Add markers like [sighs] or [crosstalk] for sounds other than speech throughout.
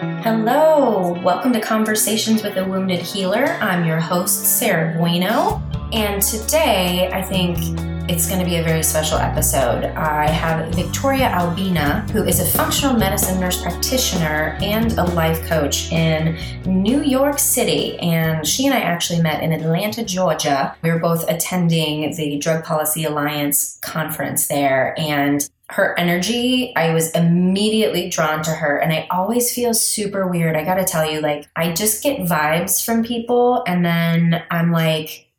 Hello, welcome to Conversations with a Wounded Healer. I'm your host, Sarah Bueno, and today I think it's going to be a very special episode. I have Victoria Albina, who is a functional medicine nurse practitioner and a life coach in New York City. And she and I actually met in Atlanta, Georgia. We were both attending the Drug Policy Alliance conference there. And her energy, I was immediately drawn to her. And I always feel super weird. I gotta tell you, like, I just get vibes from people, and then I'm like,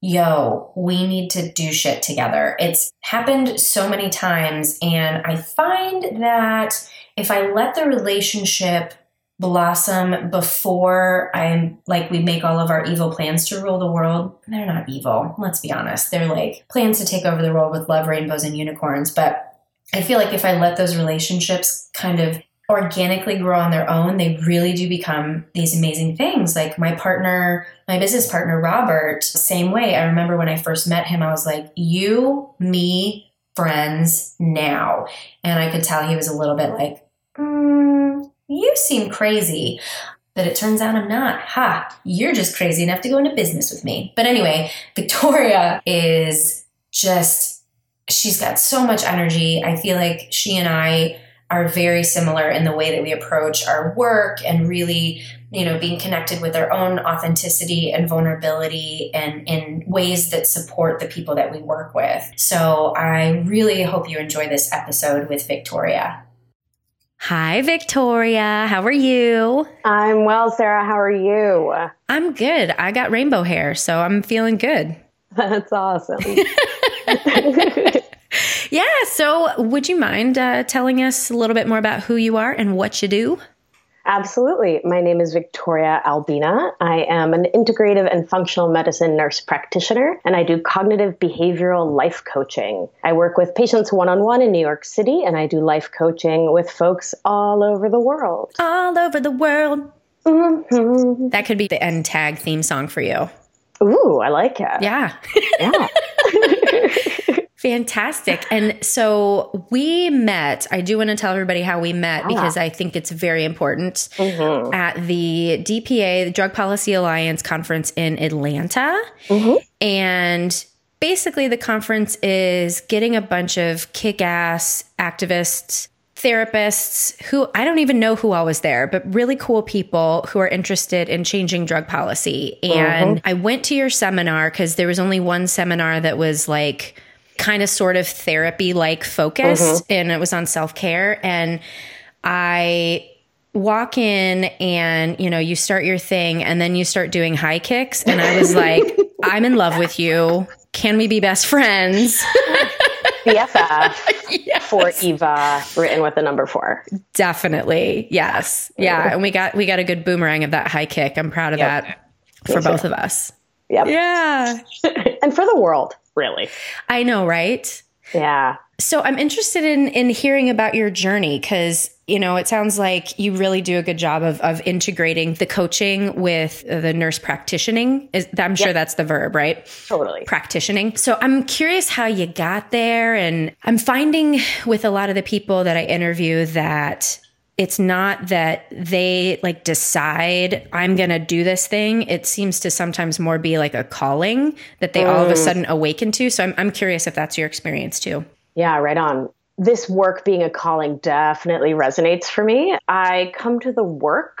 yo, we need to do shit together. It's happened so many times. And I find that if I let the relationship blossom before I'm like we make all of our evil plans to rule the world. They're not evil, let's be honest. They're like plans to take over the world with love, rainbows, and unicorns. But I feel like if I let those relationships kind of organically grow on their own, they really do become these amazing things. Like my partner, my business partner, Robert, same way. I remember when I first met him, I was like, you, me, friends now. And I could tell he was a little bit like, mm, you seem crazy. But it turns out I'm not. Ha, you're just crazy enough to go into business with me. But anyway, Victoria is just she's got so much energy. I feel like she and I are very similar in the way that we approach our work and really, you know, being connected with our own authenticity and vulnerability and in ways that support the people that we work with. So I really hope you enjoy this episode with Victoria. Hi, Victoria. How are you? I'm well, Sarah. How are you? I'm good. I got rainbow hair, so I'm feeling good. [laughs] That's awesome. [laughs] [laughs] yeah. So, would you mind uh, telling us a little bit more about who you are and what you do? Absolutely. My name is Victoria Albina. I am an integrative and functional medicine nurse practitioner, and I do cognitive behavioral life coaching. I work with patients one on one in New York City, and I do life coaching with folks all over the world. All over the world. Mm-hmm. That could be the end tag theme song for you. Ooh, I like it. Yeah. Yeah. [laughs] Fantastic. And so we met. I do want to tell everybody how we met because I think it's very important mm-hmm. at the DPA, the Drug Policy Alliance conference in Atlanta. Mm-hmm. And basically, the conference is getting a bunch of kick ass activists therapists who I don't even know who all was there, but really cool people who are interested in changing drug policy. And mm-hmm. I went to your seminar because there was only one seminar that was like kind of sort of therapy like focused mm-hmm. and it was on self care. And I walk in and you know you start your thing and then you start doing high kicks and i was [laughs] like i'm in love with you. Can we be best friends? [laughs] Bff yes. for eva written with the number four. Definitely. Yes. Yeah. And we got we got a good boomerang of that high kick. I'm proud of yep. that for both of us Yep. yeah [laughs] and for the world really. I know, right? Yeah. So I'm interested in in hearing about your journey because you know it sounds like you really do a good job of of integrating the coaching with the nurse practicing. Is, I'm sure yep. that's the verb, right? Totally. Practicing. So I'm curious how you got there, and I'm finding with a lot of the people that I interview that it's not that they like decide I'm going to do this thing. It seems to sometimes more be like a calling that they mm. all of a mm. sudden awaken to. So I'm, I'm curious if that's your experience too. Yeah, right on. This work being a calling definitely resonates for me. I come to the work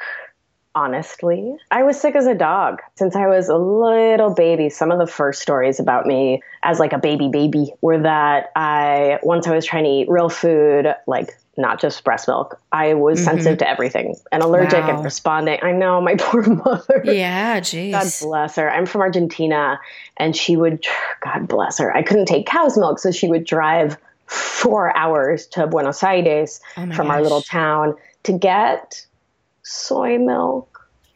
honestly. I was sick as a dog since I was a little baby. Some of the first stories about me as like a baby baby were that I once I was trying to eat real food, like not just breast milk. I was mm-hmm. sensitive to everything and allergic wow. and responding. I know my [laughs] poor mother. Yeah, jeez. God bless her. I'm from Argentina and she would, God bless her. I couldn't take cow's milk, so she would drive four hours to Buenos Aires oh from gosh. our little town to get soy milk.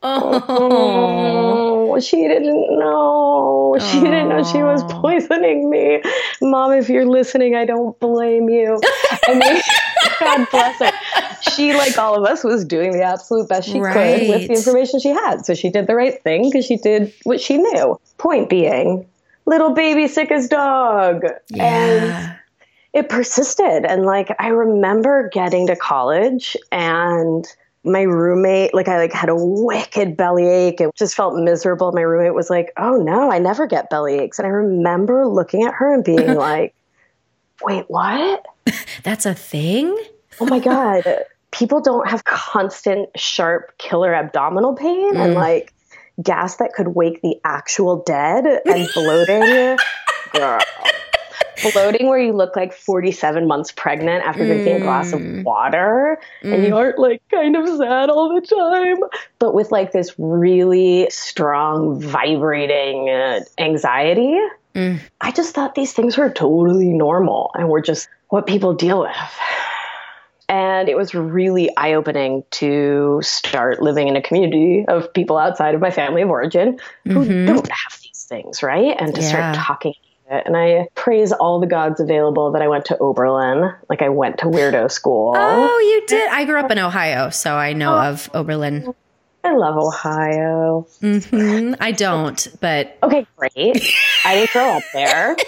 Oh. oh, she didn't know. She oh. didn't know she was poisoning me. Mom, if you're listening, I don't blame you. [laughs] I mean, God bless her. She, like all of us, was doing the absolute best she right. could with the information she had. So she did the right thing because she did what she knew. Point being, little baby sick as dog. Yeah. And it persisted. And like, I remember getting to college and my roommate, like I like had a wicked belly ache and just felt miserable. My roommate was like, "Oh no, I never get belly aches." And I remember looking at her and being [laughs] like, "Wait, what? [laughs] That's a thing?" Oh my god. People don't have constant sharp killer abdominal pain and mm. like gas that could wake the actual dead and bloating. [laughs] Girl. Bloating where you look like 47 months pregnant after drinking a glass of mm. water and you mm. aren't like kind of sad all the time, but with like this really strong, vibrating uh, anxiety. I just thought these things were totally normal and were just what people deal with. And it was really eye opening to start living in a community of people outside of my family of origin who don't have these things, right? And to Yeah. start talking about it. And I praise all the gods available that I went to Oberlin. Like I went to weirdo school. Oh, you did. I grew up in Ohio, so I know of Oberlin. I love Ohio. hmm I don't, but Okay, great. I didn't grow up there. [laughs]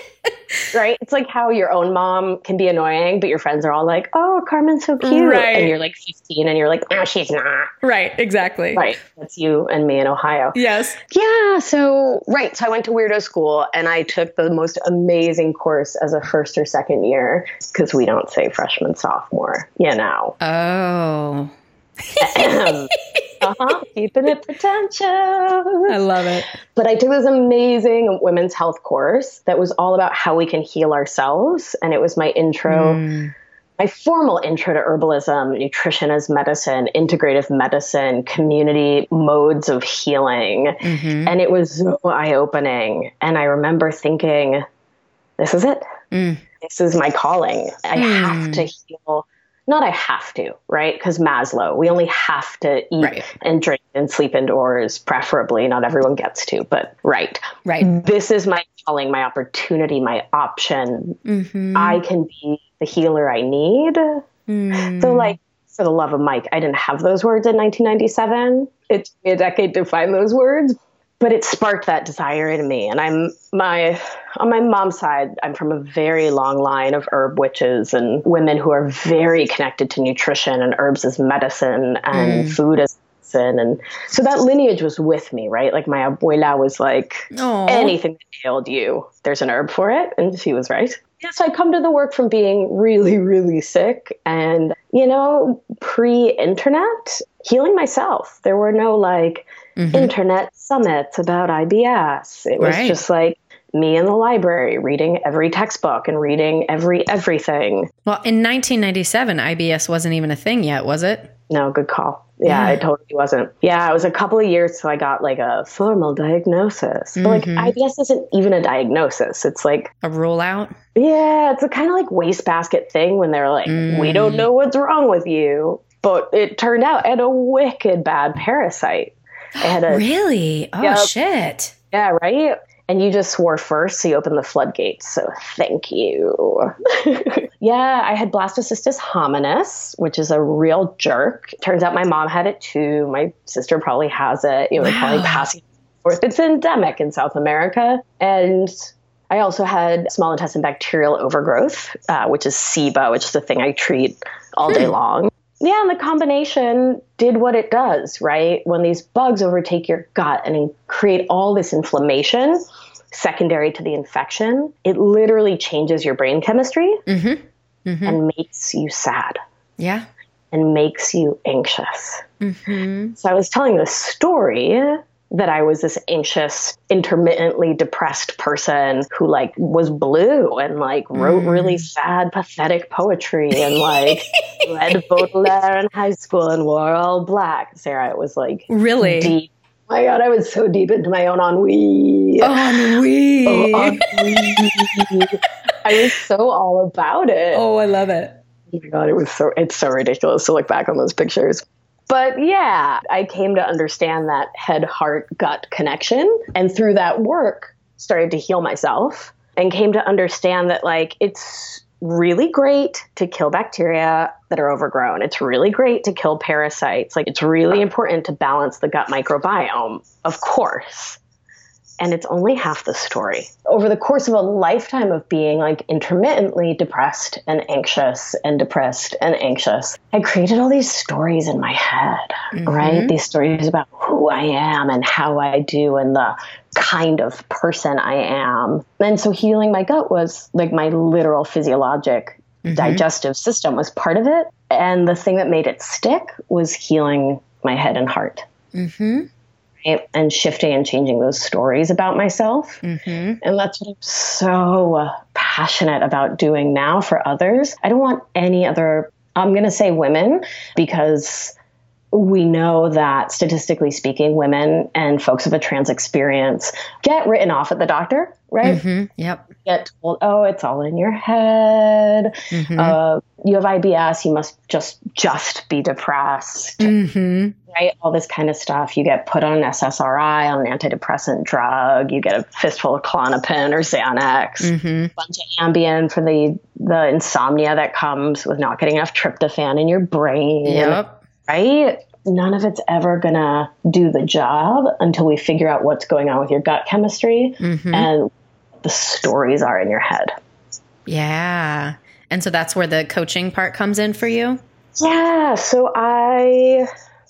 Right? It's like how your own mom can be annoying, but your friends are all like, oh, Carmen's so cute. Right. And you're like 15 and you're like, no, she's not. right, exactly. Right. That's you and me in Ohio. Yes. Yeah. So, right. So I went to weirdo school and I took the most amazing course as a first or second year because we don't say freshman, sophomore, you know. Oh, [laughs] uh-huh. Keeping it pretentious. I love it. But I took this amazing women's health course that was all about how we can heal ourselves. And it was my intro, mm. my formal intro to herbalism, nutrition as medicine, integrative medicine, community modes of healing. Mm-hmm. And it was so eye opening. And I remember thinking, this is it. Mm. This is my calling. I have hmm. to heal. Not I have to, right? Because Maslow, we only have to eat Right. and drink and sleep indoors, preferably. Not everyone gets to, but right. Right. This is my calling, my opportunity, my option. Mm-hmm. I can be the healer I need. Mm. So, like, for the love of Mike, I didn't have those words in 1997. It took me a decade to find those words, but it sparked that desire in me. And I'm my on my mom's side, I'm from a very long line of herb witches and women who are very connected to nutrition and herbs as medicine and mm. food as medicine. And so that lineage was with me, right? Like my abuela was like, Aw. anything that ailed you, there's an herb for it. And she was right. Yeah, so I come to the work from being really, really sick and, you know, pre internet, healing myself. There were no like mm-hmm. internet summits about IBS. It was Right. just like me in the library reading every textbook and reading every everything. Well, in 1997, IBS wasn't even a thing yet, was it? No, good call. Yeah, Yeah. it totally wasn't. Yeah, it was a couple of years till I got like a formal diagnosis. But like mm-hmm. IBS isn't even a diagnosis. It's like A rule out? Yeah, it's a kind of like wastebasket thing when they're like, we don't mm. know what's wrong with you. But it turned out I had a wicked bad parasite. I had a, Really? Oh, Yep. shit. yeah, right? And you just swore first, so you opened the floodgates. So thank you. [laughs] yeah, I had blastocystis hominis, which is a real jerk. Turns out my mom had it too. My sister probably has it. You know, they're probably passing forth. It's endemic in South America. And I also had small intestine bacterial overgrowth, uh, which is SIBO, which is the thing I treat all day long. Yeah, and the combination did what it does, right? When these bugs overtake your gut and create all this inflammation secondary to the infection, it literally changes your brain chemistry mm-hmm. Mm-hmm. and makes you sad Yeah. and makes you anxious. Mm-hmm. So I was telling this story that I was this anxious, intermittently depressed person who like was blue and like wrote really mm. sad, pathetic poetry and [laughs] like read Baudelaire in high school and wore all black. Sarah, it was like Really? deep. Oh my God, I was so deep into my own ennui. Ennui. Oh, ennui. I was so all about it. Oh, I love it. Oh my god, it was so it's so ridiculous to look back on those pictures. But yeah, I came to understand that head heart gut connection and through that work started to heal myself and came to understand that like it's really great to kill bacteria that are overgrown. It's really great to kill parasites. Like it's really important to balance the gut microbiome, of course. And it's only half the story. Over the course of a lifetime of being like intermittently depressed and anxious and depressed and anxious, I created all these stories in my head, mm-hmm. right? These stories about who I am and how I do and the kind of person I am. And so healing my gut was like my literal physiologic mm-hmm. digestive system was part of it. And the thing that made it stick was healing my head and heart. Mm-hmm and shifting and changing those stories about myself. Mm-hmm. And that's what I'm so passionate about doing now for others. I don't want any other, I'm going to say women because we know that statistically speaking, women and folks of a trans experience get written off at the doctor, right? Mm-hmm. Yep. Get told, oh, it's all in your head. Mm-hmm. Uh, you have IBS. You must just just be depressed, mm-hmm. right? All this kind of stuff. You get put on an SSRI, on an antidepressant drug. You get a fistful of Klonopin or Xanax, mm-hmm. a bunch of Ambien for the the insomnia that comes with not getting enough tryptophan in your brain. Yep right? None of it's ever going to do the job until we figure out what's going on with your gut chemistry mm-hmm. and the stories are in your head. Yeah. And so that's where the coaching part comes in for you? Yeah. So I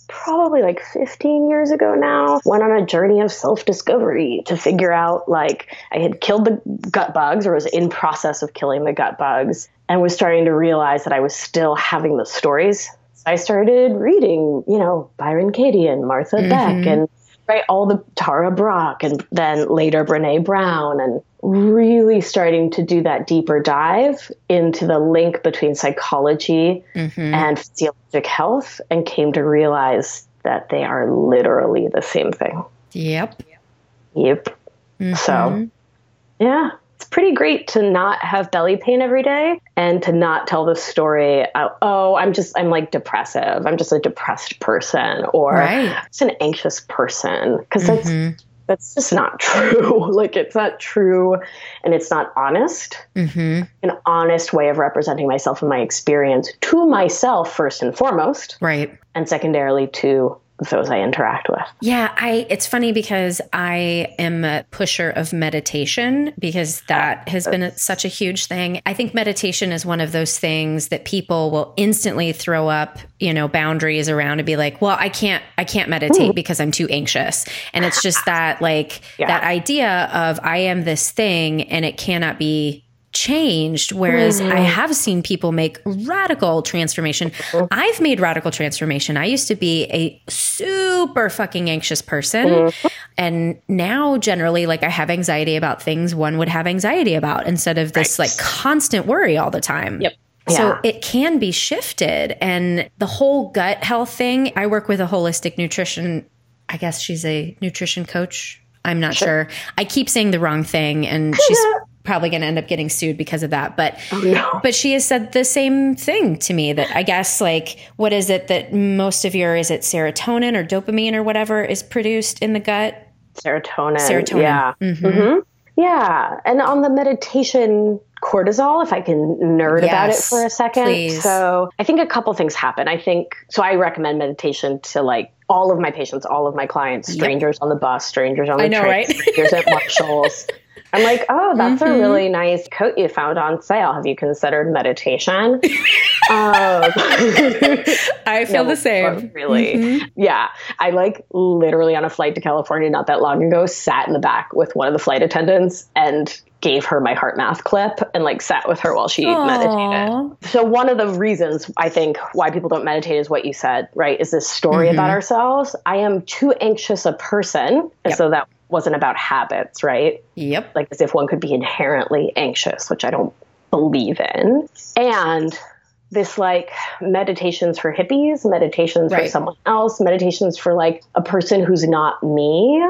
probably like 15 years ago now went on a journey of self-discovery to figure out like i had killed the gut bugs or was in process of killing the gut bugs and was starting to realize that i was still having the stories I started reading, you know, Byron Katie and Martha mm-hmm. Beck and right all the Tara Brach and then later Brene Brown and really starting to do that deeper dive into the link between psychology mm-hmm. and physiologic health and came to realize that they are literally the same thing. Yep. Yep. Mm-hmm. So, yeah it's pretty great to not have belly pain every day and to not tell the story uh, oh i'm just i'm like depressive i'm just a depressed person or right. it's an anxious person because mm-hmm. that's that's just not [laughs] true like it's not true and it's not honest mm-hmm. an honest way of representing myself and my experience to myself first and foremost right and secondarily to those I interact with. Yeah, I it's funny because I am a pusher of meditation because that has been a, such a huge thing. I think meditation is one of those things that people will instantly throw up, you know, boundaries around and be like, "Well, I can't I can't meditate mm-hmm. because I'm too anxious." And it's just [laughs] that like yeah. that idea of I am this thing and it cannot be changed. Whereas mm-hmm. I have seen people make radical transformation. Mm-hmm. I've made radical transformation. I used to be a super fucking anxious person. Mm-hmm. And now, generally, like I have anxiety about things one would have anxiety about instead of this right. like constant worry all the time. Yep. So yeah. it can be shifted. And the whole gut health thing, I work with a holistic nutrition. I guess she's a nutrition coach. I'm not sure. sure. I keep saying the wrong thing, and she's [laughs] probably going to end up getting sued because of that. But oh, no. but she has said the same thing to me that I guess like what is it that most of your is it serotonin or dopamine or whatever is produced in the gut? Serotonin. Serotonin. Yeah. Mm-hmm. Mm-hmm. Yeah. And on the meditation cortisol, if I can nerd yes, about it for a second. Please. So I think a couple things happen. I think so I recommend meditation to like all of my patients, all of my clients, strangers yep. on the bus, strangers on the I know, train, right? strangers at [laughs] Marshalls. I'm like, oh, that's mm-hmm. a really nice coat you found on sale. Have you considered meditation? [laughs] um, [laughs] I feel no, the same. Really? Mm-hmm. Yeah. I like literally on a flight to California not that long ago sat in the back with one of the flight attendants and gave her my HeartMath clip and like sat with her while she Aww. meditated. So one of the reasons I think why people don't meditate is what you said, right? Is this story mm-hmm. about ourselves. I am too anxious a person, yep. so that wasn't about habits, right? Yep. Like as if one could be inherently anxious, which I don't believe in. And this like meditations for hippies, meditations right. for someone else, meditations for like a person who's not me,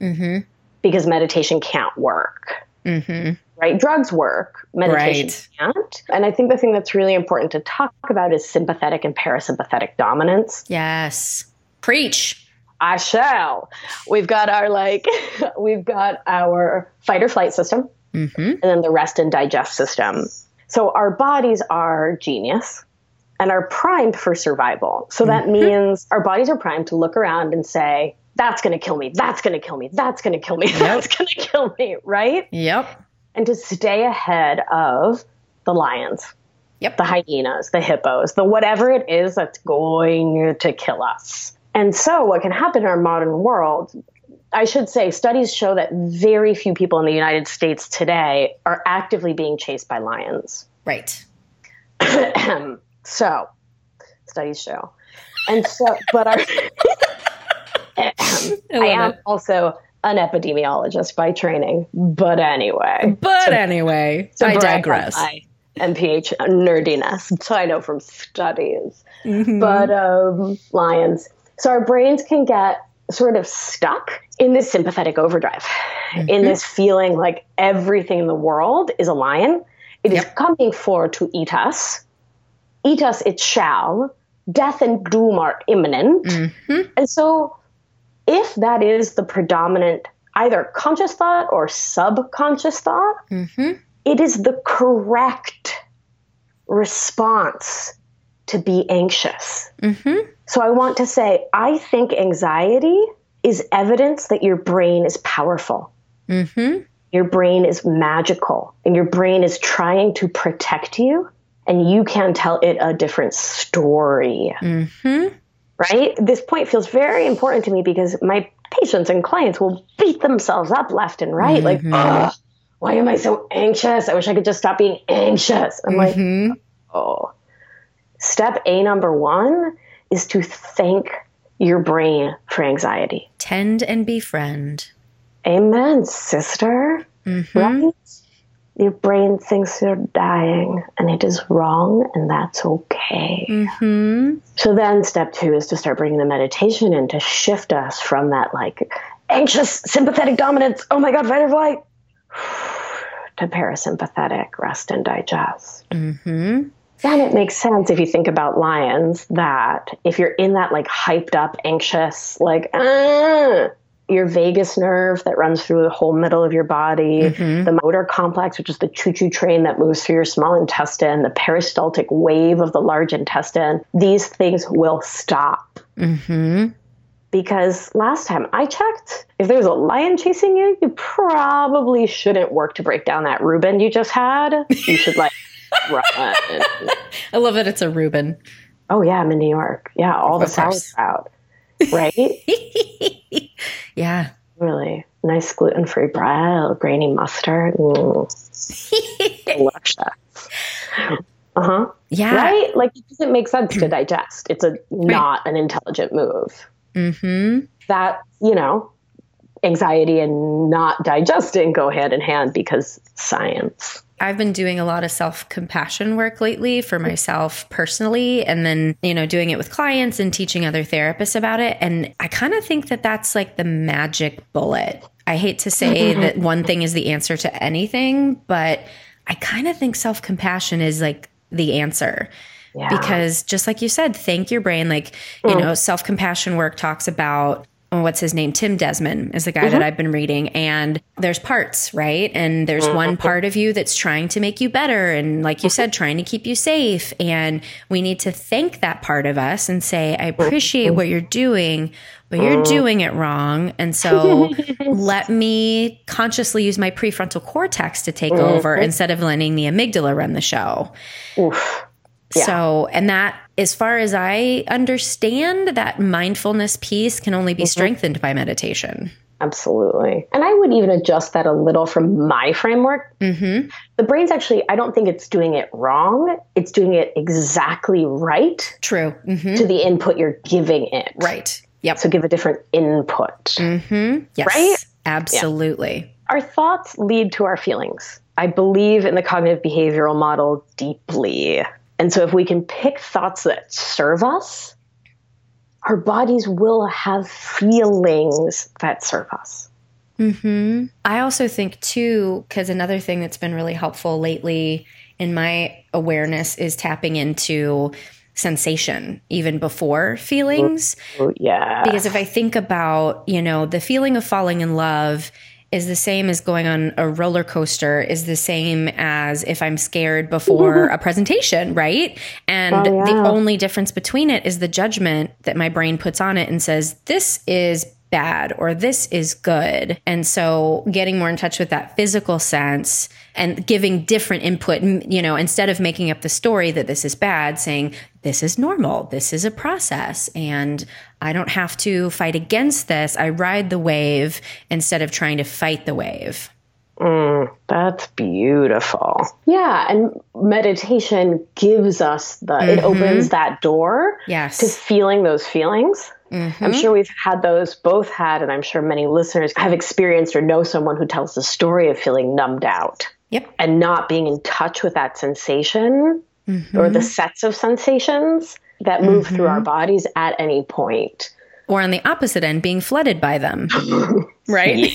mm-hmm. because meditation can't work. Mm-hmm. Right? Drugs work, meditation right. can't. And I think the thing that's really important to talk about is sympathetic and parasympathetic dominance. Yes. Preach. I shall. We've got our like, [laughs] we've got our fight or flight system, mm-hmm. and then the rest and digest system. So our bodies are genius and are primed for survival. So that mm-hmm. means our bodies are primed to look around and say, that's going to kill me. That's going to kill me. That's going to kill me. [laughs] That's going to kill me. Right. Yep. And to stay ahead of the lions. Yep. The hyenas, the hippos, the whatever it is that's going to kill us. And so, what can happen in our modern world, I should say, studies show that very few people in the United States today are actively being chased by lions. Right. [clears throat] so, studies show. And so, but our, [laughs] I, I am it. also an epidemiologist by training. But anyway. But anyway, so I digress. I, MPH nerdiness. So I know from studies. Mm-hmm. But um, lions. So our brains can get sort of stuck in this sympathetic overdrive, mm-hmm. in this feeling like everything in the world is a lion. It yep. is coming for to eat us. Eat us it shall. Death and doom are imminent. Mm-hmm. And so, if that is the predominant either conscious thought or subconscious thought, mm-hmm. it is the correct response to be anxious. Mm-hmm. So I want to say, I think anxiety is evidence that your brain is powerful. Mm-hmm. Your brain is magical, and your brain is trying to protect you, and you can tell it a different story. Mm-hmm. Right? This point feels very important to me because my patients and clients will beat themselves up left and right. Like, oh, why am I so anxious? I wish I could just stop being anxious. I'm like, mm-hmm. oh. Step A number one is to thank your brain for anxiety. Tend and befriend. Amen, sister. Mm-hmm. Right? Your brain thinks you're dying and it is wrong, and that's okay. Mm-hmm. So then, step two is to start bringing the meditation in to shift us from that like anxious, sympathetic dominance, oh my God, fight or flight, [sighs] to parasympathetic, rest and digest. Mm-hmm then it makes sense if you think about lions that if you're in that like hyped up, anxious, like, ah, your vagus nerve that runs through the whole middle of your body, mm-hmm. the motor complex, which is the choo choo train that moves through your small intestine, the peristaltic wave of the large intestine, these things will stop. Mm-hmm. Because last time I checked, if there's a lion chasing you, you probably shouldn't work to break down that Reuben you just had. You should like [laughs] [laughs] I love that it's a Reuben. Oh yeah, I'm in New York. Yeah, all of the sauerkraut, right? [laughs] yeah, really nice gluten free bread, grainy mustard. Delicious. Uh huh. Yeah. Right? Like it doesn't make sense to digest. It's a not an intelligent move. Mm-hmm. That you know, anxiety and not digesting go hand in hand because science. I've been doing a lot of self compassion work lately for myself personally, and then, you know, doing it with clients and teaching other therapists about it. And I kind of think that that's like the magic bullet. I hate to say that one thing is the answer to anything, but I kind of think self compassion is like the answer. Yeah. Because just like you said, thank your brain. Like, you mm. know, self compassion work talks about what's his name? Tim Desmond is the guy mm-hmm. that I've been reading. And there's parts, right? And there's mm-hmm. one part of you that's trying to make you better. And like you mm-hmm. said, trying to keep you safe. And we need to thank that part of us and say, I appreciate mm-hmm. what you're doing, but you're mm-hmm. doing it wrong. And so [laughs] let me consciously use my prefrontal cortex to take over instead of letting the amygdala run the show. Oof. Yeah. So, and that, as far as I understand, that mindfulness piece can only be mm-hmm. strengthened by meditation. Absolutely. And I would even adjust that a little from my framework. Mm-hmm. The brain's actually, I don't think it's doing it wrong. It's doing it exactly right. True. Mm-hmm. To the input you're giving it. Right. Yep. So give a different input. Mm-hmm. Yes. Right? Absolutely. Yeah. Our thoughts lead to our feelings. I believe in the cognitive behavioral model deeply. And so if we can pick thoughts that serve us, our bodies will have feelings that serve us. Mm-hmm. I also think, too, because another thing that's been really helpful lately in my awareness is tapping into sensation even before feelings. Yeah. Because if I think about, you know, the feeling of falling in love is the same as going on a roller coaster is the same as if I'm scared before mm-hmm. a presentation, right? And oh, yeah. the only difference between it is the judgment that my brain puts on it and says, this is bad or this is good. And so getting more in touch with that physical sense and giving different input, you know, instead of making up the story that this is bad, saying this is normal, this is a process, and I don't have to fight against this. I ride the wave instead of trying to fight the wave. Mm, that's beautiful. Yeah, and meditation gives us the mm-hmm. it opens that door yes. to feeling those feelings. Mm-hmm. I'm sure we've had those both had and I'm sure many listeners have experienced or know someone who tells the story of feeling numbed out. Yep. And not being in touch with that sensation mm-hmm. or the sets of sensations that move through our mm-hmm. bodies at any point or on the opposite end being flooded by them [laughs] right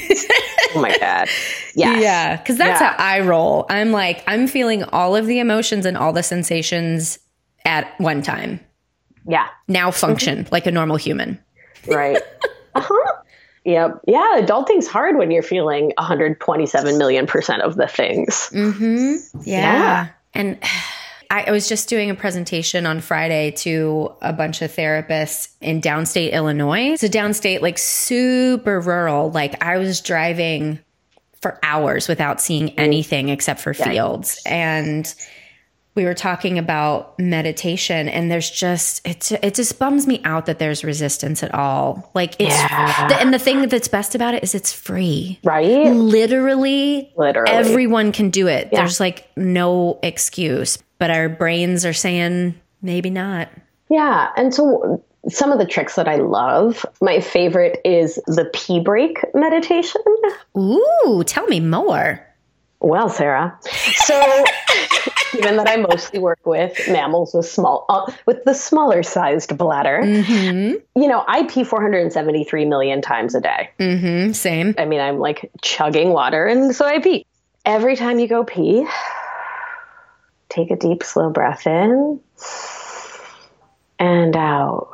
oh my god yes. yeah because that's yeah. how i roll i'm like i'm feeling all of the emotions and all the sensations at one time yeah now function mm-hmm. like a normal human right [laughs] uh-huh Yep. Yeah. Adulting's hard when you're feeling 127 million percent of the things. Mm-hmm. Yeah. yeah. And I was just doing a presentation on Friday to a bunch of therapists in downstate Illinois. So, downstate, like super rural. Like, I was driving for hours without seeing anything except for fields. And we were talking about meditation and there's just it it just bums me out that there's resistance at all like it's yeah. the, and the thing that's best about it is it's free right literally literally everyone can do it yeah. there's like no excuse but our brains are saying maybe not. Yeah. And so some of the tricks that I love, my favorite is the pee break meditation. Ooh, tell me more. Well, Sarah, so [laughs] given that I mostly work with mammals with small, uh, with the smaller sized bladder, mm-hmm. you know, I pee 473 million times a day. Mm-hmm, same. I mean, I'm like chugging water, and so I pee. Every time you go pee, Take a deep, slow breath in and out.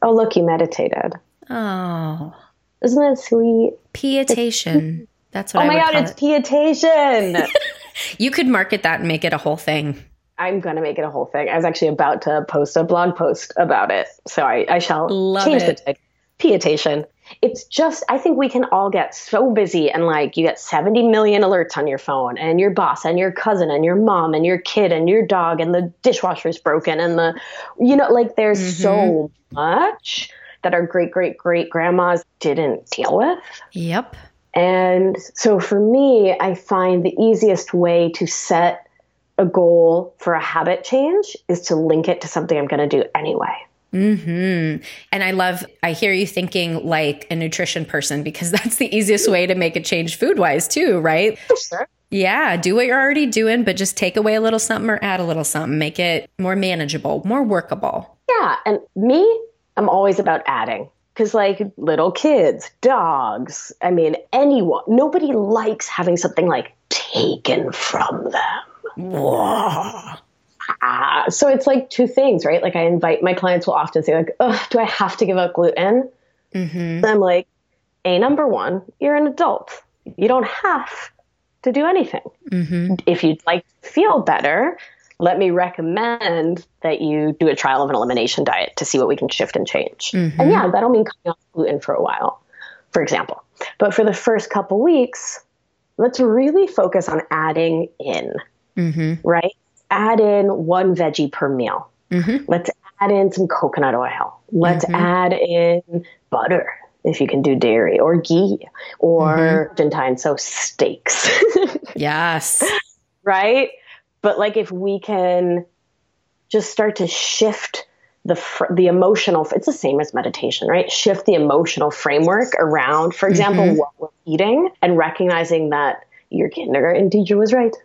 Oh, look, you meditated. Oh. Isn't that sweet? Pietation. That's what Oh I my God, it's it. pietation. [laughs] [laughs] you could market that and make it a whole thing. I'm going to make it a whole thing. I was actually about to post a blog post about it. So I, I shall Love change it. the tag. Pietation it's just i think we can all get so busy and like you get 70 million alerts on your phone and your boss and your cousin and your mom and your kid and your dog and the dishwasher's broken and the you know like there's mm-hmm. so much that our great great great grandmas didn't deal with. Yep. And so for me i find the easiest way to set a goal for a habit change is to link it to something i'm going to do anyway Hmm. And I love. I hear you thinking like a nutrition person because [laughs] that's the easiest way to make a change food wise too, right? Sure. Yeah, do what you're already doing, but just take away a little something or add a little something. Make it more manageable, more workable. Yeah, and me, I'm always about adding because like little kids, dogs, I mean anyone, nobody likes having something like taken from them. Whoa ah. So it's like two things, right? Like I invite my clients will often say like, "Oh, do I have to give up gluten?" Mm-hmm. I'm like, "A number one, you're an adult. You don't have to do anything. Mm-hmm. If you'd like to feel better, let me recommend that you do a trial of an elimination diet to see what we can shift and change. Mm-hmm. And yeah, that'll mean cutting off gluten for a while, for example. But for the first couple weeks, let's really focus on adding in, mm-hmm. right? Add in one veggie per meal. Mm-hmm. Let's add in some coconut oil. Let's mm-hmm. add in butter if you can do dairy or ghee or mm-hmm. Argentine, so steaks. [laughs] yes. Right? But like if we can just start to shift the fr- the emotional it's the same as meditation right shift the emotional framework around for example mm-hmm. what we're eating and recognizing that your kindergarten teacher was right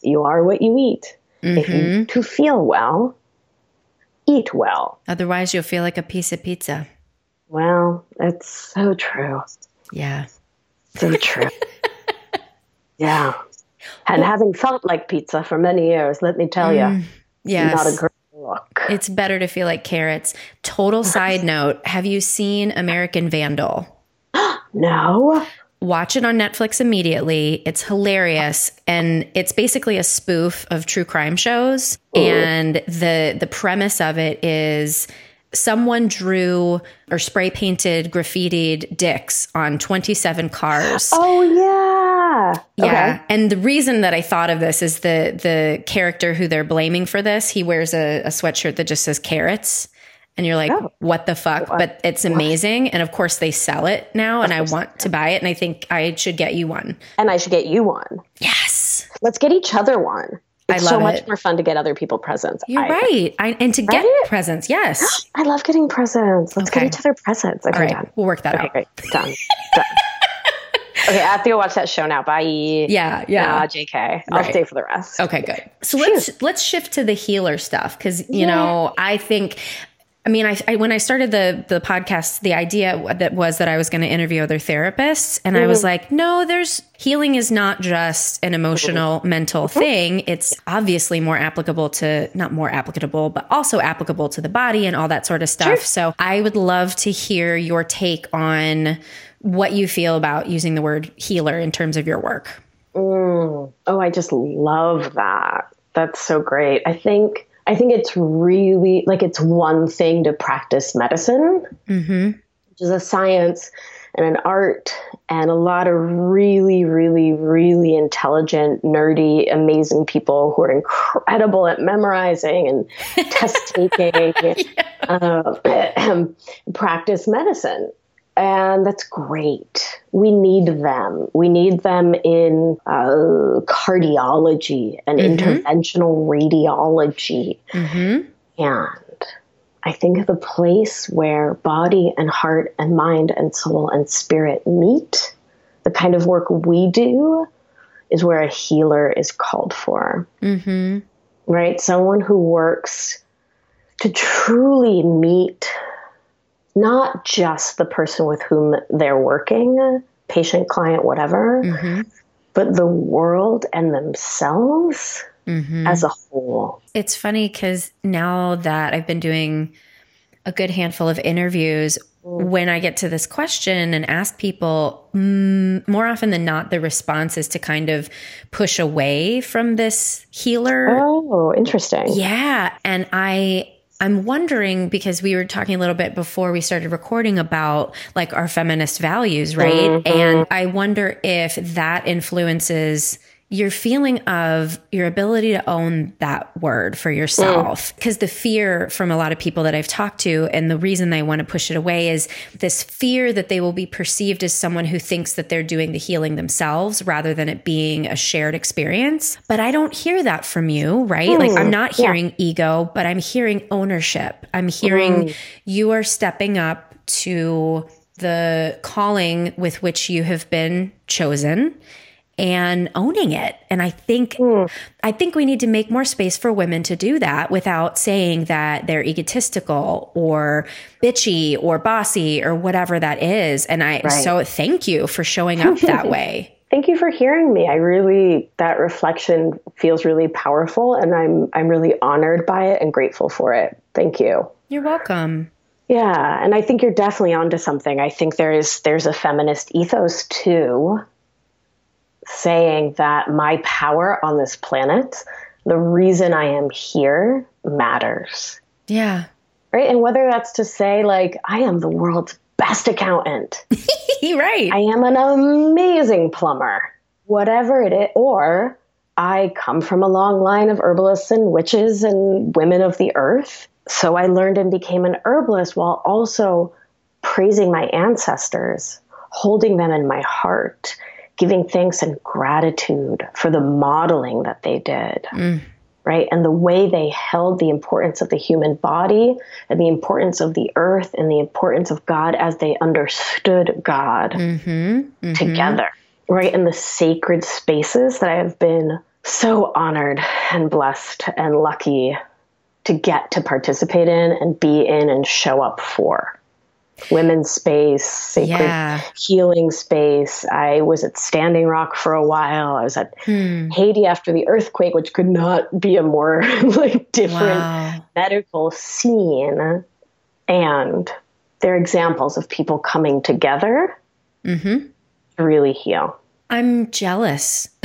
you are what you eat Mm-hmm. If you to feel well, eat well. Otherwise, you'll feel like a piece of pizza. Well, it's so true. Yeah. So true. [laughs] yeah. And well, having felt like pizza for many years, let me tell you, mm, yes. not a great look. It's better to feel like carrots. Total side [laughs] note Have you seen American Vandal? [gasps] no watch it on Netflix immediately. It's hilarious and it's basically a spoof of true crime shows Ooh. and the the premise of it is someone drew or spray painted, graffitied dicks on 27 cars. Oh yeah. Yeah. Okay. And the reason that I thought of this is the the character who they're blaming for this, he wears a, a sweatshirt that just says carrots. And you're like, oh. what the fuck? What? But it's amazing. What? And of course they sell it now and I want to buy it. And I think I should get you one. And I should get you one. Yes. Let's get each other one. It's so much it. more fun to get other people presents. You're I right. I, and to get right? presents, yes. [gasps] I love getting presents. Let's okay. get each other presents. Okay, All right. Done. We'll work that okay, out. Great. Done. [laughs] done. Okay, I have to go watch that show now. Bye. Yeah, yeah. Uh, JK. I'll stay for the rest. Okay, good. So let's let's shift to the healer stuff because you yeah. know I think I mean, I, I, when I started the the podcast, the idea that was that I was going to interview other therapists, and mm-hmm. I was mm-hmm. like, no, there's healing is not just an emotional, mm-hmm. mental mm-hmm. thing. It's obviously more applicable to not more applicable, but also applicable to the body and all that sort of stuff. Sure. So I would love to hear your take on what you feel about using the word healer in terms of your work. Mm. Oh, I just love that. That's so great. I think I think it's really like it's one thing to practice medicine, mm-hmm. which is a science and an art and a lot of really, really, really intelligent, nerdy, amazing people who are incredible at memorizing and [laughs] test taking, yeah. uh, [clears throat] practice medicine and that's great. We need them. We need them in uh, cardiology and mm-hmm. interventional radiology. Mm-hmm. And I think the place where body and heart and mind and soul and spirit meet, the kind of work we do, is where a healer is called for. Mm-hmm. Right? Someone who works to truly meet not just the person with whom they're working, patient, client, whatever, mm-hmm. but the world and themselves mm-hmm. as a whole. It's funny because now that I've been doing a good handful of interviews, mm. when I get to this question and ask people, mm, more often than not, the response is to kind of push away from this healer. Oh, interesting. Yeah. And I I'm wondering because we were talking a little bit before we started recording about like our feminist values, right? Mm-hmm. And I wonder if that influences your feeling of your ability to own that word for yourself. Because mm. the fear from a lot of people that I've talked to, and the reason they want to push it away is this fear that they will be perceived as someone who thinks that they're doing the healing themselves rather than it being a shared experience. But I don't hear that from you, right? Mm. Like I'm not hearing yeah. ego, but I'm hearing ownership. I'm hearing mm. you are stepping up to the calling with which you have been chosen and owning it. And I think mm. I think we need to make more space for women to do that without saying that they're egotistical or bitchy or bossy or whatever that is. And I right. so thank you for showing up that [laughs] way. Thank you for hearing me. I really that reflection feels really powerful and I'm I'm really honored by it and grateful for it. Thank you. You're welcome. Yeah, and I think you're definitely onto something. I think there is there's a feminist ethos too saying that my power on this planet, the reason I am here matters. Yeah. Right. And whether that's to say, like, I am the world's best accountant. [laughs] right. I am an amazing plumber, whatever it is, or I come from a long line of herbalists and witches and women of the earth. So I learned and became an herbalist while also praising my ancestors, holding them in my heart, giving thanks and gratitude for the modeling that they did. Mm. Right. And the way they held the importance of the human body and the importance of the earth and the importance of God as they understood God mm-hmm. Mm-hmm. together. Right. In the sacred spaces that I have been so honored and blessed and lucky to get to participate in and be in and show up for women's space, sacred yeah. healing space. I was at Standing Rock for a while. I was at hmm. Haiti after the earthquake, which could not be a more [laughs] like different wow. medical scene. And they're examples of people coming together mm-hmm. to really heal. I'm jealous. [laughs]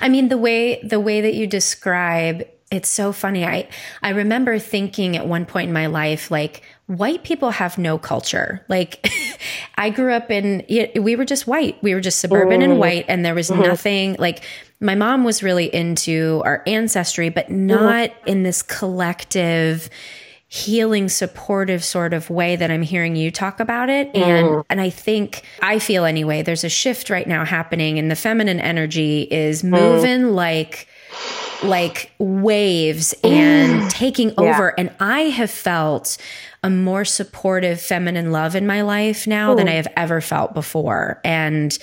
I mean, the way the way that you describe It's so funny. I I remember thinking at one point in my life like white people have no culture. Like [laughs] I grew up in we were just white. We were just suburban mm. and white and there was mm-hmm. nothing like my mom was really into our ancestry but mm-hmm. not in this collective healing supportive sort of way that I'm hearing you talk about it and mm. and I think I feel anyway there's a shift right now happening and the feminine energy is mm. moving mm. like like waves and [gasps] taking over yeah. and I have felt a more supportive feminine love in my life now Ooh. than I have ever felt before and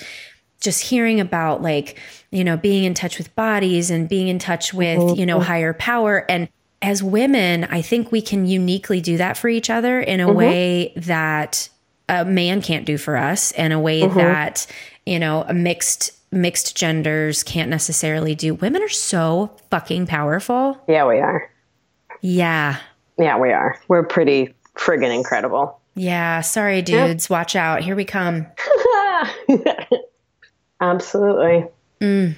just hearing about like you know being in touch with bodies and being in touch with you know mm-hmm. higher power and as women, I think we can uniquely do that for each other in a mm-hmm. way that a man can't do for us, in a way mm-hmm. that, you know, a mixed mixed genders can't necessarily do. Women are so fucking powerful. Yeah, we are. Yeah. Yeah, we are. We're pretty friggin' incredible. Yeah. Sorry, dudes. Watch out. Here we come. [laughs] Absolutely. Mm.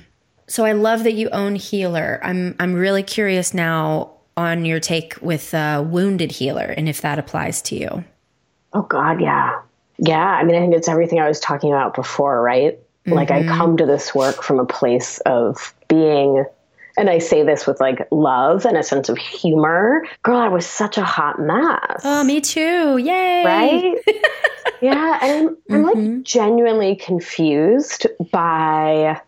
So I love that you own Healer. I'm I'm really curious now on your take with uh, Wounded Healer and if that applies to you. Oh, God, yeah. Yeah. I mean, I think it's everything I was talking about before, right? Mm-hmm. Like, I mm-hmm. come to this work from a place of being and I say this with like love and a sense of humor. Girl, I was such a hot mess. Oh, me too. Yay. Right? [laughs] yeah. And I'm, I'm mm-hmm. like genuinely confused by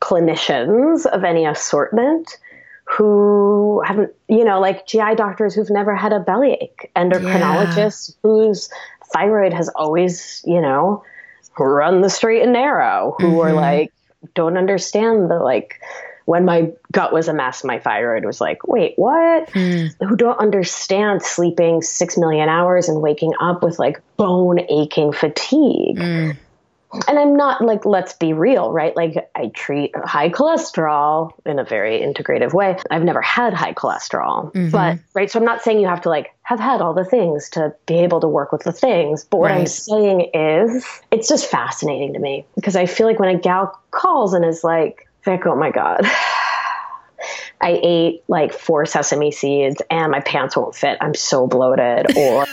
clinicians of any assortment who haven't, you know, like GI doctors who've never had a bellyache, endocrinologists yeah. whose thyroid has always, you know, run the straight and narrow, who mm-hmm. are like, don't understand the like, when my gut was a mess, my thyroid was like, wait, what? Mm. Who don't understand sleeping six million hours and waking up with like bone aching fatigue. Mm and I'm not like, let's be real, right? Like, I treat high cholesterol in a very integrative way. I've never had high cholesterol, mm-hmm. but, right? So I'm not saying you have to like have had all the things to be able to work with the things. But what right. I'm saying is, it's just fascinating to me because I feel like when a gal calls and is like, Vic, oh my God. [laughs] I ate like four sesame seeds and my pants won't fit. I'm so bloated. Or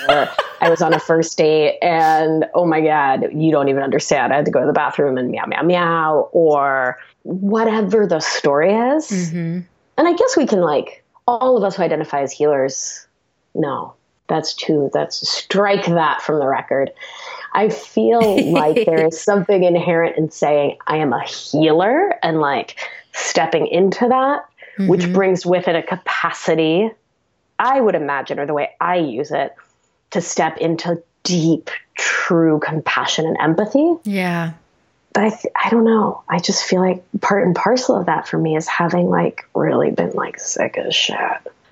I was on a first date and oh my God, you don't even understand. I had to go to the bathroom and meow, meow, meow, or whatever the story is. Mm-hmm. And I guess we can like, all of us who identify as healers, no, that's too, that's strike that from the record. I feel like there is [laughs] something inherent in saying I am a healer and like stepping into that mm-hmm. which brings with it a capacity, I would imagine, or the way I use it, to step into deep, true compassion and empathy. Yeah. But I, th- I don't know. I just feel like part and parcel of that for me is having like really been like sick as shit.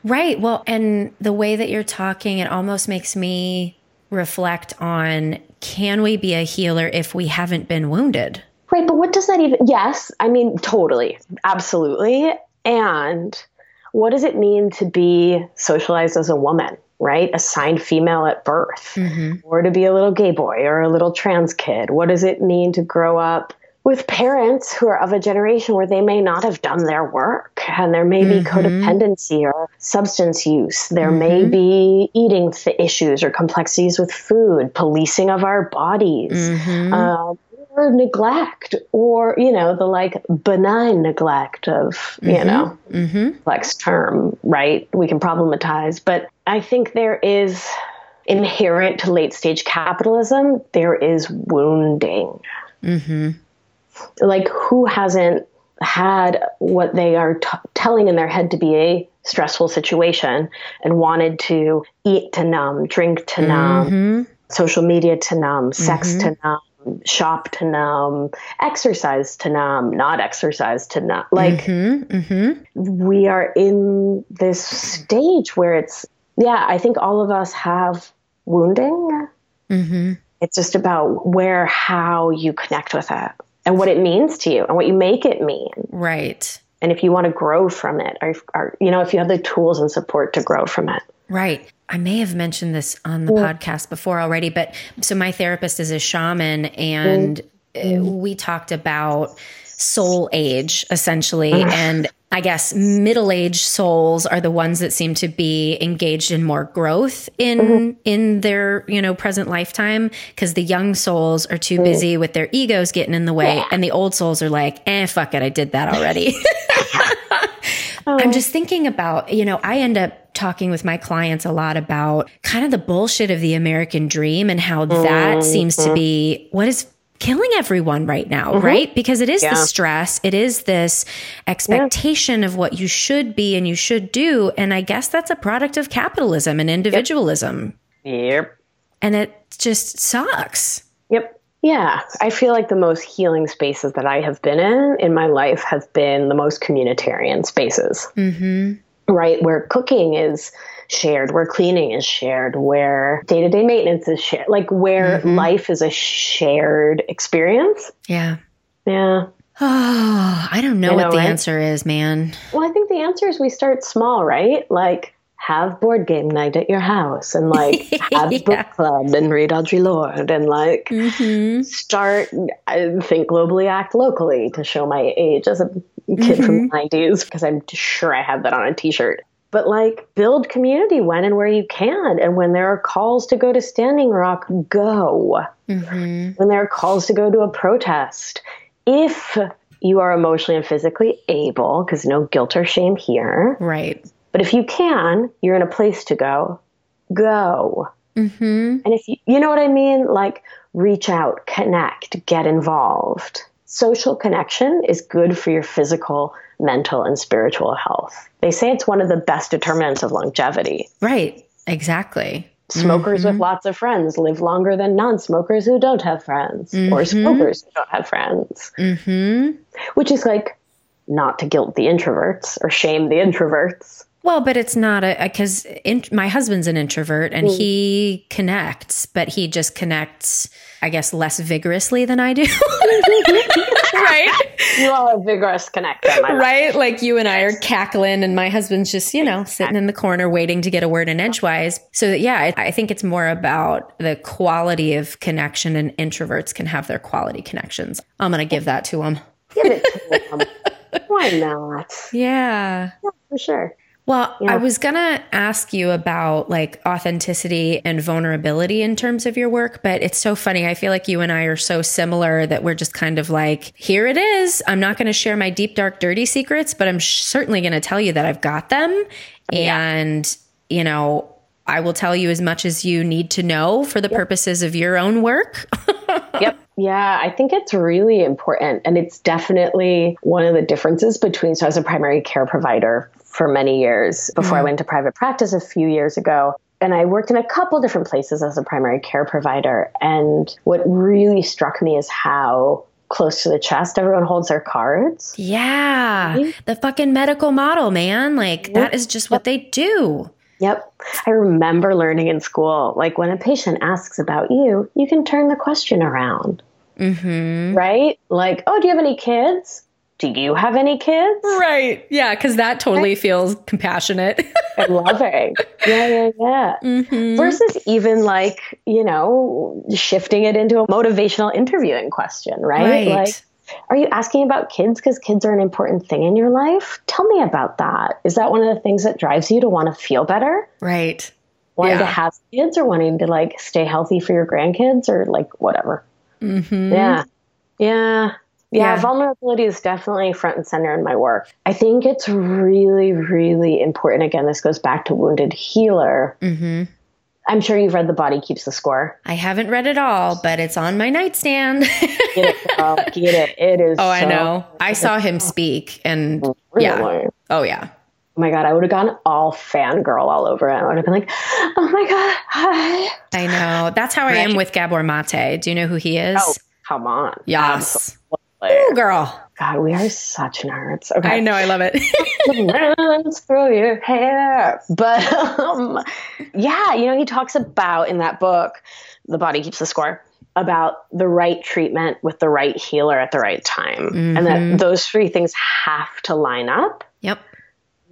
Right. Well, and the way that you're talking, it almost makes me reflect on can we be a healer if we haven't been wounded? Right. But what does that even? Yes. I mean, totally. Absolutely. And what does it mean to be socialized as a woman, right? Assigned female at birth, mm-hmm. or to be a little gay boy or a little trans kid? What does it mean to grow up with parents who are of a generation where they may not have done their work and there may mm-hmm. be codependency or substance use there mm-hmm. may be eating th- issues or complexities with food policing of our bodies mm-hmm. uh, or neglect or you know the like benign neglect of mm-hmm. you know mm-hmm. complex term right we can problematize but i think there is inherent to late stage capitalism there is wounding mm-hmm. like who hasn't had what they are t- telling in their head to be a stressful situation and wanted to eat to numb drink to numb mm-hmm. social media to numb sex mm-hmm. to numb shop to numb, exercise to numb, not exercise to numb. Like mm-hmm, mm-hmm. we are in this stage where it's, yeah, I think all of us have wounding. Mm-hmm. It's just about where, how you connect with it and what it means to you and what you make it mean. Right. And if you want to grow from it, or, or you know, if you have the tools and support to grow from it. Right. I may have mentioned this on the yeah. podcast before already, but so my therapist is a shaman and mm-hmm. we talked about soul age essentially and I guess middle aged souls are the ones that seem to be engaged in more growth in mm-hmm. in their you know present lifetime because the young souls are too mm. busy with their egos getting in the way, yeah. and the old souls are like, eh, fuck it, I did that already. [laughs] [laughs] oh. I'm just thinking about you know I end up talking with my clients a lot about kind of the bullshit of the American dream and how mm-hmm. that seems to be what is killing everyone right now, mm-hmm. right? Because it is yeah. the stress, it is this expectation yeah. of what you should be and you should do. And I guess that's a product of capitalism and individualism. Yep. yep. And it just sucks. Yep. Yeah, I feel like the most healing spaces that I have been in in my life have been the most communitarian spaces. Mm-hmm. Right, where cooking is shared, where cleaning is shared, where day to day maintenance is shared, like where mm-hmm. life is a shared experience. Yeah. Yeah. Oh, [sighs] I don't know, know what the right? answer is, man. Well, I think the answer is we start small, right? Like, have board game night at your house and like have [laughs] yeah. book club and read Audre Lorde and like mm-hmm. start I think globally act locally to show my age as a kid mm-hmm. from the 90s because I'm sure I have that on a t-shirt but like build community when and where you can. And when there are calls to go to Standing Rock, go. Mm-hmm. When there are calls to go to a protest, if you are emotionally and physically able, because no guilt or shame here. Right. But if you can, you're in a place to go, go. Mm-hmm. And if you, you know what I mean, like reach out, connect, get involved. Social connection is good for your physical mental and spiritual health. They say it's one of the best determinants of longevity. Right, exactly. Smokers mm-hmm. with lots of friends live longer than non smokers who don't have friends, mm-hmm. or smokers who don't have friends. Mm-hmm. Which is like not to guilt the introverts or shame the introverts. Well, but it's not a because my husband's an introvert and mm. he connects, but he just connects, I guess, less vigorously than I do. [laughs] right? You are a vigorous connector, right? Like you and I are cackling, and my husband's just, you know, sitting in the corner waiting to get a word in edgewise. So, yeah, I think it's more about the quality of connection, and introverts can have their quality connections. I'm going to give that to them. Give it to them. [laughs] Why not? Yeah. yeah for sure. Well, yeah. I was going to ask you about like authenticity and vulnerability in terms of your work, but it's so funny. I feel like you and I are so similar that we're just kind of like, here it is. I'm not going to share my deep, dark, dirty secrets, but I'm sh- certainly going to tell you that I've got them. Yeah. And, you know, I will tell you as much as you need to know for the yep. purposes of your own work. [laughs] yep. Yeah, I think it's really important. And it's definitely one of the differences between, so as a primary care provider for many years before mm-hmm. I went to private practice a few years ago. And I worked in a couple different places as a primary care provider. And what really struck me is how close to the chest everyone holds their cards. Yeah. Mm-hmm. The fucking medical model, man. Like, yep. that is just what they do. Yep. I remember learning in school, like when a patient asks about you, you can turn the question around. Mm-hmm. Right? Like, oh, do you have any kids? Do you have any kids? Right. Yeah, because that totally feels compassionate and loving. [laughs] Yeah, yeah, yeah. Mm-hmm. Versus even like, you know, shifting it into a motivational interviewing question, right? right. Like, are you asking about kids because kids are an important thing in your life? Tell me about that. Is that one of the things that drives you to want to feel better? Right. Wanting yeah. to have kids or wanting to like stay healthy for your grandkids or like whatever. Mm-hmm. Yeah. Yeah. Yeah, yeah, vulnerability is definitely front and center in my work. I think it's really, really important. Again, this goes back to Wounded Healer. Mm-hmm. I'm sure you've read The Body Keeps the Score. I haven't read it all, but it's on my nightstand. [laughs] get it, girl. Get it. It is. Oh, so I know. I saw him speak, and really? yeah. Oh, yeah. Oh my god, I would have gone all fangirl all over it. I would have been like, "Oh my god, hi!" I know. That's how I am with Gabor Mate. Do you know who he is? Oh, come on. Yes. Absolutely. Ooh, girl. God, we are such nerds. Okay. I know, I love it. [laughs] Runs through your hair. But um, yeah, you know, he talks about in that book, The Body Keeps the Score, about the right treatment with the right healer at the right time. Mm-hmm. And that mm-hmm. those three things have to line up. Yep.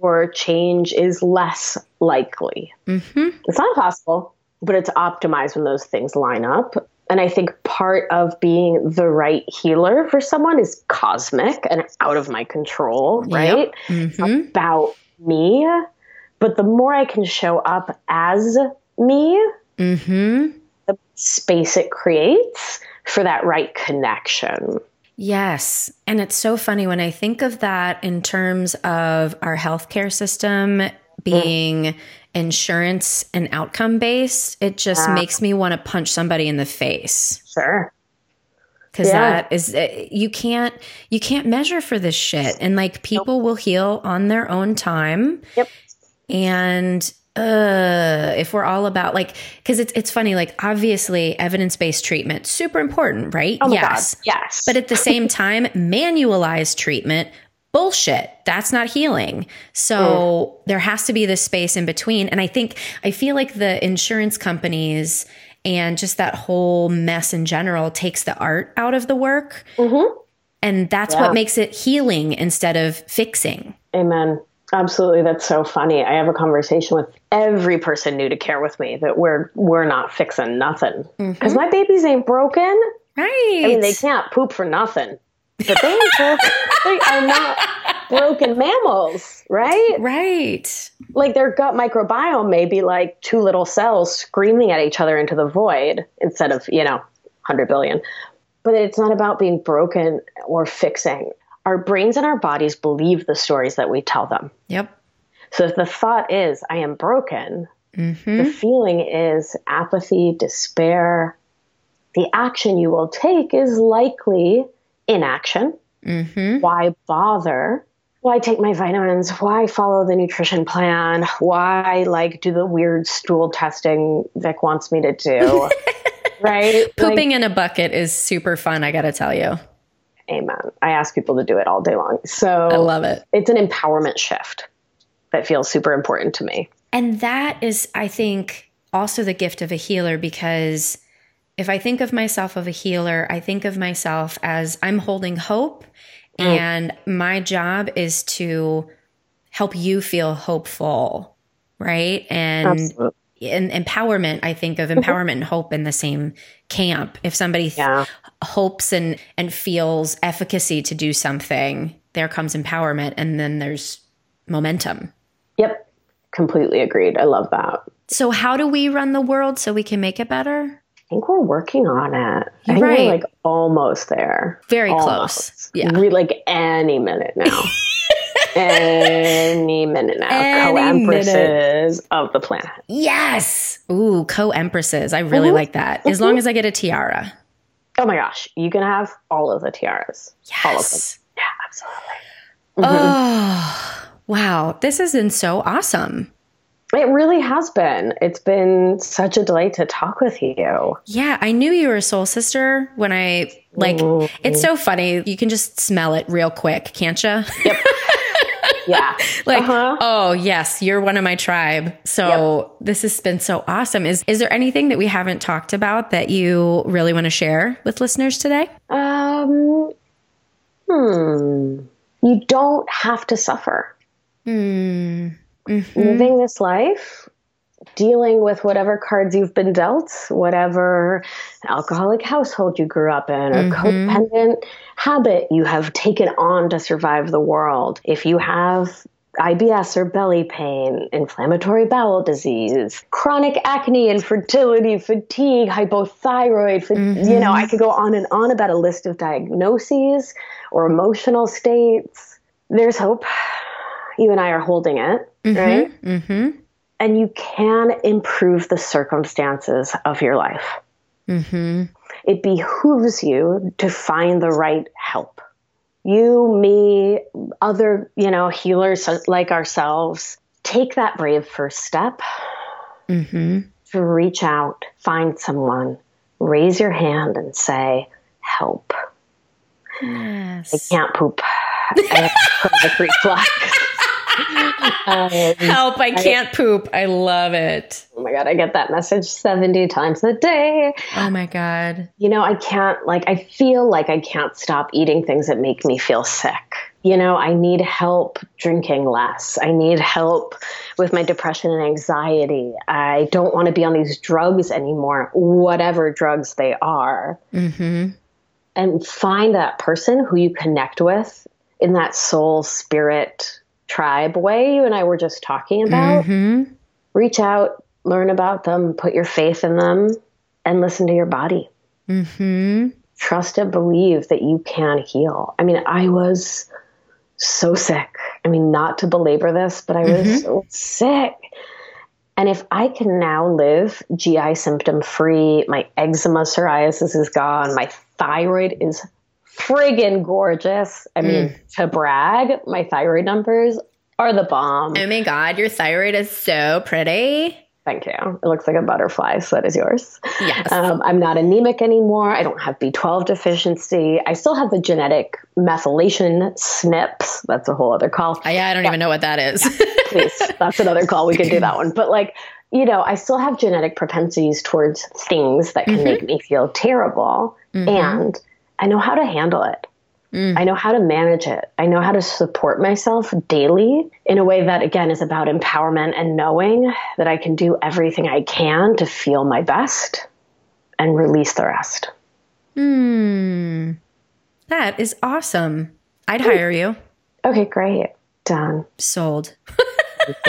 Or change is less likely. Mm-hmm. It's not possible, but it's optimized when those things line up. And I think part of being the right healer for someone is cosmic and out of my control, right? Yep. Mm-hmm. About me. But the more I can show up as me, Mm-hmm. the space it creates for that right connection. Yes. And it's so funny when I think of that in terms of our healthcare system being insurance and outcome based, it just Yeah. makes me want to punch somebody in the face. Sure. Cause Yeah. that is uh, you can't you can't measure for this shit. And like people will heal on their own time. Yep. And uh if we're all about like because it's it's funny, like obviously evidence-based treatment, super important, right? Oh yes. God. Yes. But at the same time, manualized treatment, bullshit. That's not healing. So there has to be this space in between. And I think, I feel like the insurance companies and just that whole mess in general takes the art out of the work. Mhm. And that's Yeah. what makes it healing instead of fixing. Amen. Absolutely. That's so funny. I have a conversation with every person new to care with me that we're we're not fixing nothing. Because my babies ain't broken. Right. I mean, they can't poop for nothing. But they they are not broken mammals, right? Right. Like their gut microbiome may be like two little cells screaming at each other into the void instead of, you know, 100 billion. But it's not about being broken or fixing. Our brains and our bodies believe the stories that we tell them. Yep. So if the thought is, I am broken, hmm the feeling is apathy, despair. The action you will take is likely inaction. hmm Why bother? Why take my vitamins? Why follow the nutrition plan? Why like do the weird stool testing Vic wants me to do? [laughs] right? Pooping in a bucket is super fun, I got to tell you. Amen. I ask people to do it all day long. So I love it. it's an empowerment shift that feels super important to me. And that is, I think, also the gift of a healer because if I think of myself of a healer, I think of myself as I'm holding hope mm. and my job is to help you feel hopeful, right? And Absolutely. in empowerment, I think of mm-hmm. empowerment and hope in the same camp. If somebody Yeah. hopes and and feels efficacy to do something, there comes empowerment and then there's momentum. Yep. Completely agreed. I love that. So, how do we run the world so we can make it better? I think we're working on it. I You're think right. we're like almost there. Very Almost. close. Yeah. Re- like any minute now. [laughs] any minute now. Any Co-empresses of the planet. Yes. Ooh, co empresses. I really Mhm. like that. As long as I get a tiara. Oh my gosh. You can have all of the tiaras. All of them. Yes. Yeah, absolutely. Mhm. Oh, wow. This has been so awesome. It really has been. It's been such a delight to talk with you. Yeah, I knew you were a soul sister when I, like, Mhm. it's so funny. You can just smell it real quick, can't you? [laughs] Yeah. like, Uh-huh. oh, yes, you're one of my tribe. So this has been so awesome. Is, is there anything that we haven't talked about that you really want to share with listeners today? Um, hmm. You don't have to suffer. Hmm. Mhm. living this life, dealing with whatever cards you've been dealt, whatever alcoholic household you grew up in, or Mhm. codependent habit you have taken on to survive the world. If you have IBS or belly pain, inflammatory bowel disease, chronic acne, infertility, fatigue, hypothyroid, fa- you know, I could go on and on about a list of diagnoses or emotional states. There's hope. You and I are holding it right? Mm-hmm. And you can improve the circumstances of your life. Mm-hmm. It behooves you to find the right help. You, me, other, you know, healers like ourselves, take that brave first step Mm-hmm. to reach out, find someone, raise your hand and say, help. I can't poop. I have [laughs] reflux. [laughs] Help, I can't poop. I love it. oh my God, I get that message 70 times a day. Oh my God. you know, I can't, like, I feel like I can't stop eating things that make me feel sick. you know, I need help drinking less. I need help with my depression and anxiety. I don't want to be on these drugs anymore, whatever drugs they are. Mm-hmm. And find that person who you connect with in that soul spirit tribe way you and I were just talking about. Mm-hmm. Reach out, learn about them, put your faith in them, and listen to your body. Mm-hmm. Trust and believe that you can heal. I mean, I was so sick. I mean, not to belabor this, but I was Mhm. so sick. And if I can now live GI symptom free, my eczema psoriasis is gone, my thyroid is friggin' gorgeous. I mean, to brag, my thyroid numbers are the bomb. Oh my god, your thyroid is so pretty. Thank you. It looks like a butterfly, so that is yours. Yes. Um, I'm not anemic anymore. I don't have B12 deficiency. I still have the genetic methylation SNPs. That's a whole other call. I, I don't even know what that is. Please, [laughs] that's another call. We can do that one. But like, you know, I still have genetic propensities towards things that can Mhm. make me feel terrible, Mhm. and I know how to handle it. Mm. I know how to manage it. I know how to support myself daily in a way that, again, is about empowerment and knowing that I can do everything I can to feel my best and release the rest. Hmm. That is awesome. I'd hire you. Okay, great. Done. Sold. [laughs]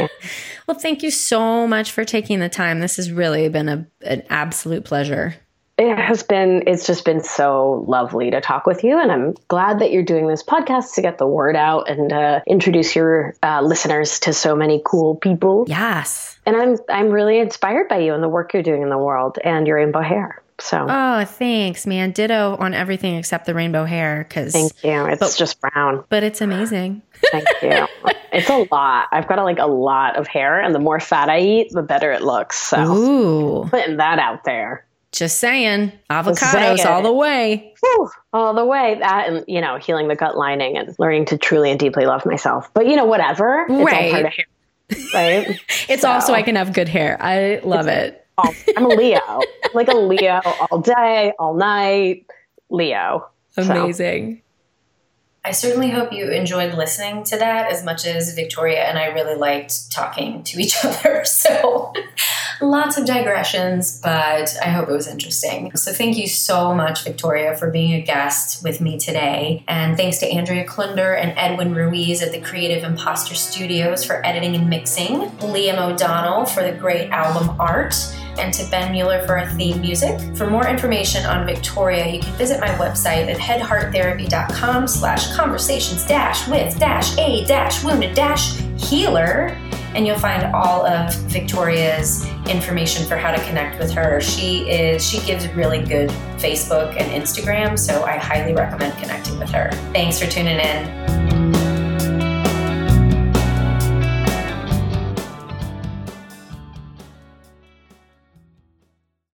well, thank you so much for taking the time. This has really been a, an absolute pleasure. It has been, it's just been so lovely to talk with you. And I'm glad that you're doing this podcast to get the word out and uh, introduce your uh, listeners to so many cool people. Yes. And I'm, I'm really inspired by you and the work you're doing in the world and your rainbow hair. So Oh, thanks, man. Ditto on everything except the rainbow hair, because thank you. It's But- just brown. but it's amazing. Thank you. [laughs] it's a lot. I've got like a lot of hair, and the more fat I eat, the better it looks. So Ooh, putting that out there. Just saying, avocados saying. all the way. Whew, all the way. That and you know, healing the gut lining and learning to truly and deeply love myself. But you know, whatever. It's all Right. part of hair. Right? [laughs] It's So- also I can have good hair. I love it. Oh, I'm a Leo. [laughs] Like a Leo all day, all night. Leo. So- Amazing. I certainly hope you enjoyed listening to that as much as Victoria and I really liked talking to each [laughs] other. So, [laughs] lots of digressions, but I hope it was interesting. So, thank you so much, Victoria, for being a guest with me today. And thanks to Andrea Klunder and Edwin Ruiz at the Creative Imposter Studios for editing and mixing, Liam O'Donnell for the great album art and to Ben Mueller for our theme music. For more information on Victoria, you can visit my website at headhearttherapy.com slash conversations dash with dash a dash wounded dash healer. And you'll find all of Victoria's information for how to connect with her. She is she gives really good Facebook and Instagram, so I highly recommend connecting with her. Thanks for tuning in.